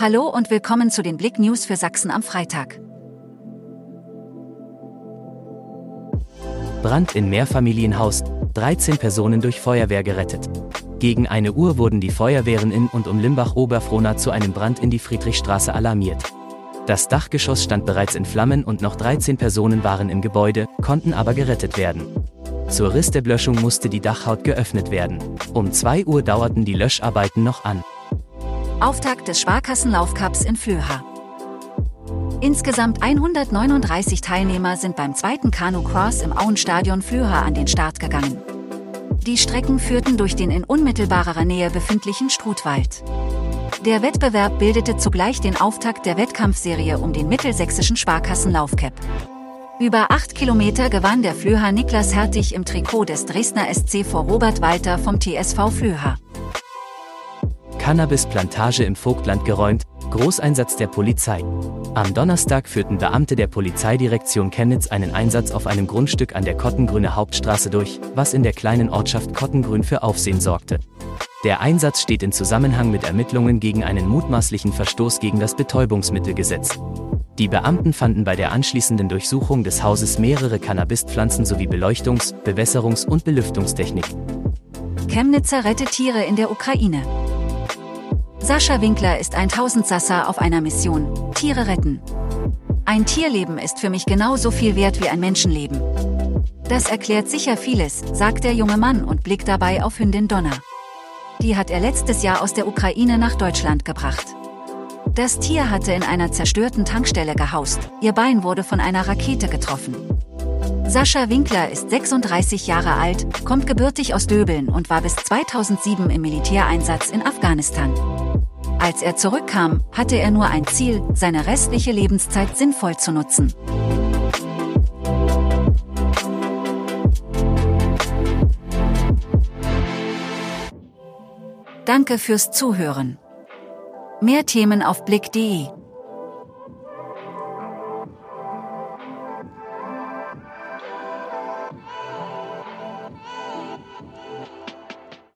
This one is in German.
Hallo und willkommen zu den Blick News für Sachsen am Freitag. Brand in Mehrfamilienhaus, 13 Personen durch Feuerwehr gerettet. Gegen eine Uhr wurden die Feuerwehren in und um Limbach-Oberfrohna zu einem Brand in die Friedrichstraße alarmiert. Das Dachgeschoss stand bereits in Flammen und noch 13 Personen waren im Gebäude, konnten aber gerettet werden. Zur Risteblöschung musste die Dachhaut geöffnet werden. Um 2 Uhr dauerten die Löscharbeiten noch an. Auftakt des Sparkassenlaufcups in Flöha. Insgesamt 139 Teilnehmer sind beim zweiten Kanu-Cross im Auenstadion Flöha an den Start gegangen. Die Strecken führten durch den in unmittelbarer Nähe befindlichen Strutwald. Der Wettbewerb bildete zugleich den Auftakt der Wettkampfserie um den mittelsächsischen Sparkassenlaufcap. Über acht Kilometer gewann der Flöha Niklas Hertig im Trikot des Dresdner SC vor Robert Walter vom TSV Flöha. Cannabisplantage im Vogtland geräumt, Großeinsatz der Polizei. Am Donnerstag führten Beamte der Polizeidirektion Chemnitz einen Einsatz auf einem Grundstück an der Kottengrüne Hauptstraße durch, was in der kleinen Ortschaft Kottengrün für Aufsehen sorgte. Der Einsatz steht in Zusammenhang mit Ermittlungen gegen einen mutmaßlichen Verstoß gegen das Betäubungsmittelgesetz. Die Beamten fanden bei der anschließenden Durchsuchung des Hauses mehrere Cannabispflanzen sowie Beleuchtungs-, Bewässerungs- und Belüftungstechnik. Chemnitzer rettet Tiere in der Ukraine. Sascha Winkler ist ein Tausendsasser auf einer Mission. Tiere retten. Ein Tierleben ist für mich genauso viel wert wie ein Menschenleben. Das erklärt sicher vieles, sagt der junge Mann und blickt dabei auf Hündin Donna. Die hat er letztes Jahr aus der Ukraine nach Deutschland gebracht. Das Tier hatte in einer zerstörten Tankstelle gehaust, ihr Bein wurde von einer Rakete getroffen. Sascha Winkler ist 36 Jahre alt, kommt gebürtig aus Döbeln und war bis 2007 im Militäreinsatz in Afghanistan. Als er zurückkam, hatte er nur ein Ziel, seine restliche Lebenszeit sinnvoll zu nutzen. Danke fürs Zuhören. Mehr Themen auf blick.de